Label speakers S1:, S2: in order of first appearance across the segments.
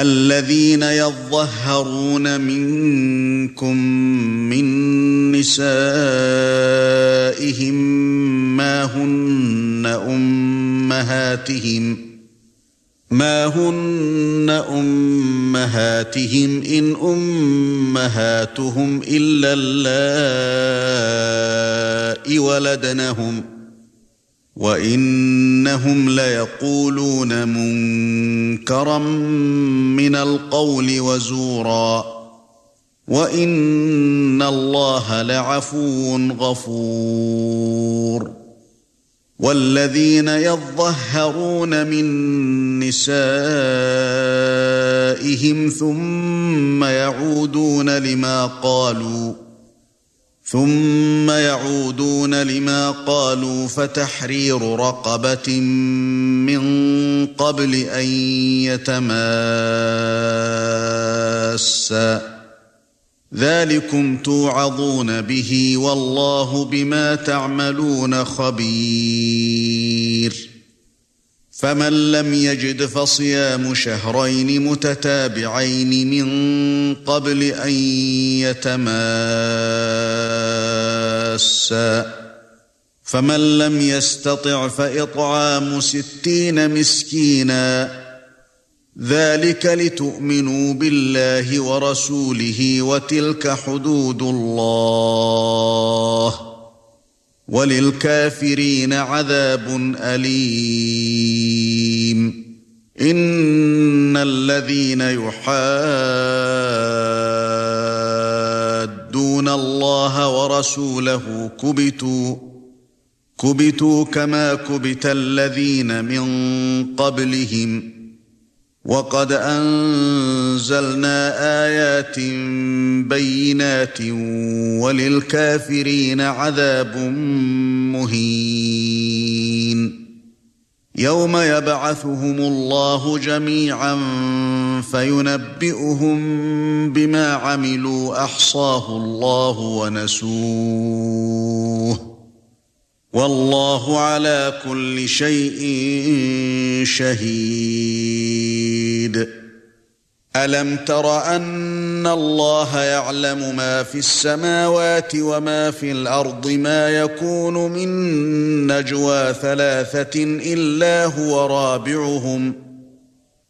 S1: الذين يظهرون منكم من نسائهم ما هن امهاتهم ما هن امهاتهم ان امهاتهم الا اللائي ولدنهم ۖ وانهم ليقولون منكرا من القول وزورا وان الله لعفو غفور والذين يظهرون من نسائهم ثم يعودون لما قالوا ثُمَّ يَعُودُونَ لِمَا قَالُوا فَتَحْرِيرُ رَقَبَةٍ مِّن قَبْلِ أَن يَتَمَاسَّا ذَلِكُمْ تُوعَظُونَ بِهِ وَاللَّهُ بِمَا تَعْمَلُونَ خَبِيرٌ فَمَن لَّمْ يَجِدْ فَصِيَامُ شَهْرَيْنِ مُتَتَابِعَيْنِ مِن قَبْلِ أَن يَتَمَاسَّا فَمَن لَّمْ يَسْتَطِعْ فَإِطْعَامُ سِتِّينَ مِسْكِينًا ذَلِكَ لِتُؤْمِنُوا بِاللَّهِ وَرَسُولِهِ وَتِلْكَ حُدُودُ اللَّهِ وللكافرين عذاب أليم إن الذين يحادون الله ورسوله كبتوا كبتوا كما كبت الذين من قبلهم ۖ وَقَدْ أَنزَلْنَا آيَاتٍ بَيِّنَاتٍ وَلِلْكَافِرِينَ عَذَابٌ مُهِينٌ يَوْمَ يَبْعَثُهُمُ اللَّهُ جَمِيعًا فَيُنَبِّئُهُم بِمَا عَمِلُوا أَحْصَاهُ اللَّهُ وَنَسُوهُ والله على كل شيء شهيد الم تر ان الله يعلم ما في السماوات وما في الارض ما يكون من نجوى ثلاثه الا هو رابعهم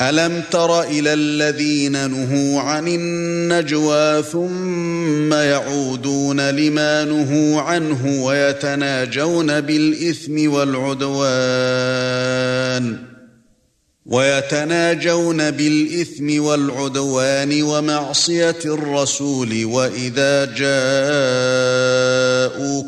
S1: أَلَمْ تَرَ إِلَى الَّذِينَ نُهُوا عَنِ النَّجْوَى ثُمَّ يَعُودُونَ لِمَا نُهُوا عَنْهُ وَيَتَنَاجَوْنَ بِالْإِثْمِ وَالْعُدْوَانِ وَيَتَنَاجَوْنَ بِالْإِثْمِ وَالْعُدْوَانِ وَمَعْصِيَةِ الرَّسُولِ وَإِذَا جَاءَ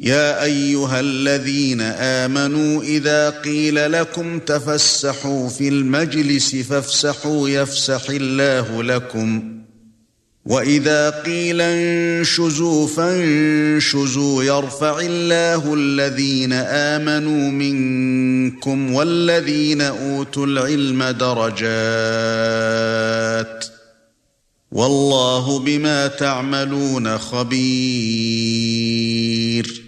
S1: يا ايها الذين امنوا اذا قيل لكم تفسحوا في المجلس فافسحوا يفسح الله لكم واذا قيل انشزوا فانشزوا يرفع الله الذين امنوا منكم والذين اوتوا العلم درجات والله بما تعملون خبير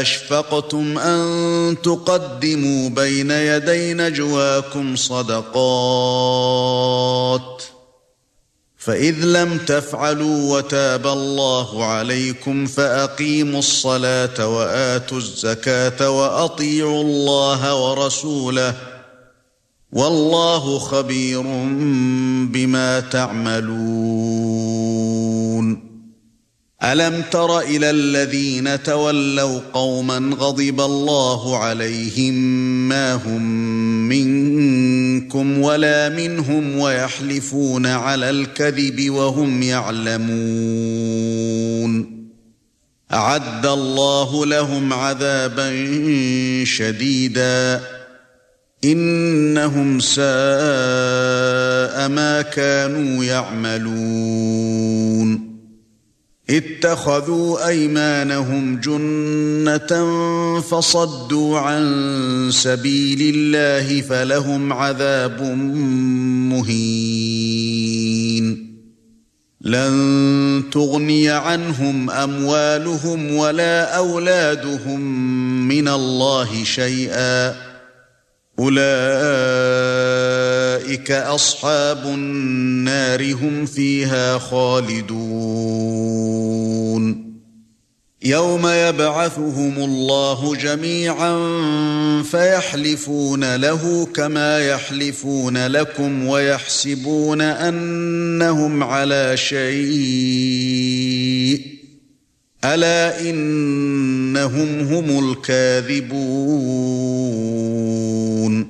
S1: أَشْفَقْتُمْ أَن تُقَدِّمُوا بَيْنَ يَدَيْ نَجْوَاكُمْ صَدَقَاتٍ فَإِذْ لَمْ تَفْعَلُوا وَتَابَ اللَّهُ عَلَيْكُمْ فَأَقِيمُوا الصَّلَاةَ وَآتُوا الزَّكَاةَ وَأَطِيعُوا اللَّهَ وَرَسُولَهُ وَاللَّهُ خَبِيرٌ بِمَا تَعْمَلُونَ أَلَمْ تَرَ إِلَى الَّذِينَ تَوَلَّوْا قَوْمًا غَضِبَ اللَّهُ عَلَيْهِمْ مَا هُمْ مِنْكُمْ وَلَا مِنْهُمْ وَيَحْلِفُونَ عَلَى الْكَذِبِ وَهُمْ يَعْلَمُونَ أَعَدَّ اللَّهُ لَهُمْ عَذَابًا شَدِيدًا إِنَّهُمْ سَاءَ مَا كَانُوا يَعْمَلُونَ اتخذوا ايمانهم جنة فصدوا عن سبيل الله فلهم عذاب مهين لن تغني عنهم اموالهم ولا اولادهم من الله شيئا اولئك أُولَئِكَ أَصْحَابُ النَّارِ هُمْ فِيهَا خَالِدُونَ يَوْمَ يَبْعَثُهُمُ اللَّهُ جَمِيعًا فَيَحْلِفُونَ لَهُ كَمَا يَحْلِفُونَ لَكُمْ وَيَحْسَبُونَ أَنَّهُمْ عَلَى شَيْءٍ أَلَا إِنَّهُمْ هُمُ الْكَاذِبُونَ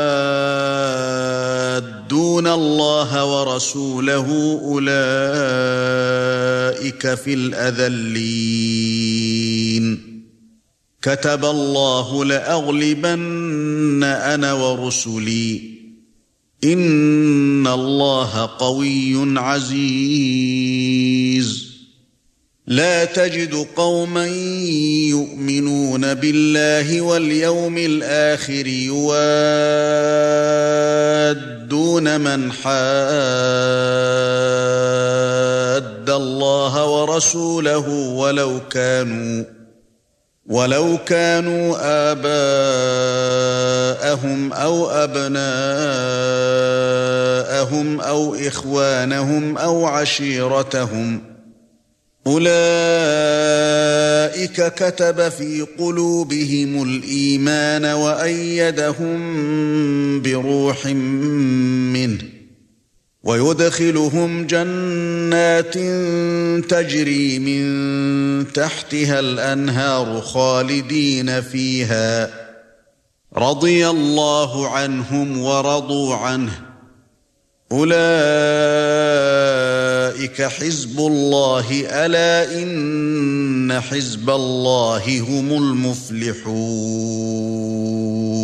S1: يحادون الله ورسوله اولئك في الاذلين كتب الله لاغلبن انا ورسلي ان الله قوي عزيز لا تجد قوما يؤمنون بالله واليوم الاخر يواد دون من حاد الله ورسوله ولو كانوا ولو كانوا آباءهم أو أبناءهم أو إخوانهم أو عشيرتهم ۖ أُولَئِكَ كَتَبَ فِي قُلُوبِهِمُ الْإِيمَانَ وَأَيَّدَهُم بِرُوحٍ مِّنْهُ وَيُدْخِلُهُمْ جَنَّاتٍ تَجْرِي مِن تَحْتِهَا الْأَنْهَارُ خَالِدِينَ فِيهَا رَضِيَ اللَّهُ عَنْهُمْ وَرَضُوا عَنْهُ أُولَئِكَ اولئك حزب الله الا ان حزب الله هم المفلحون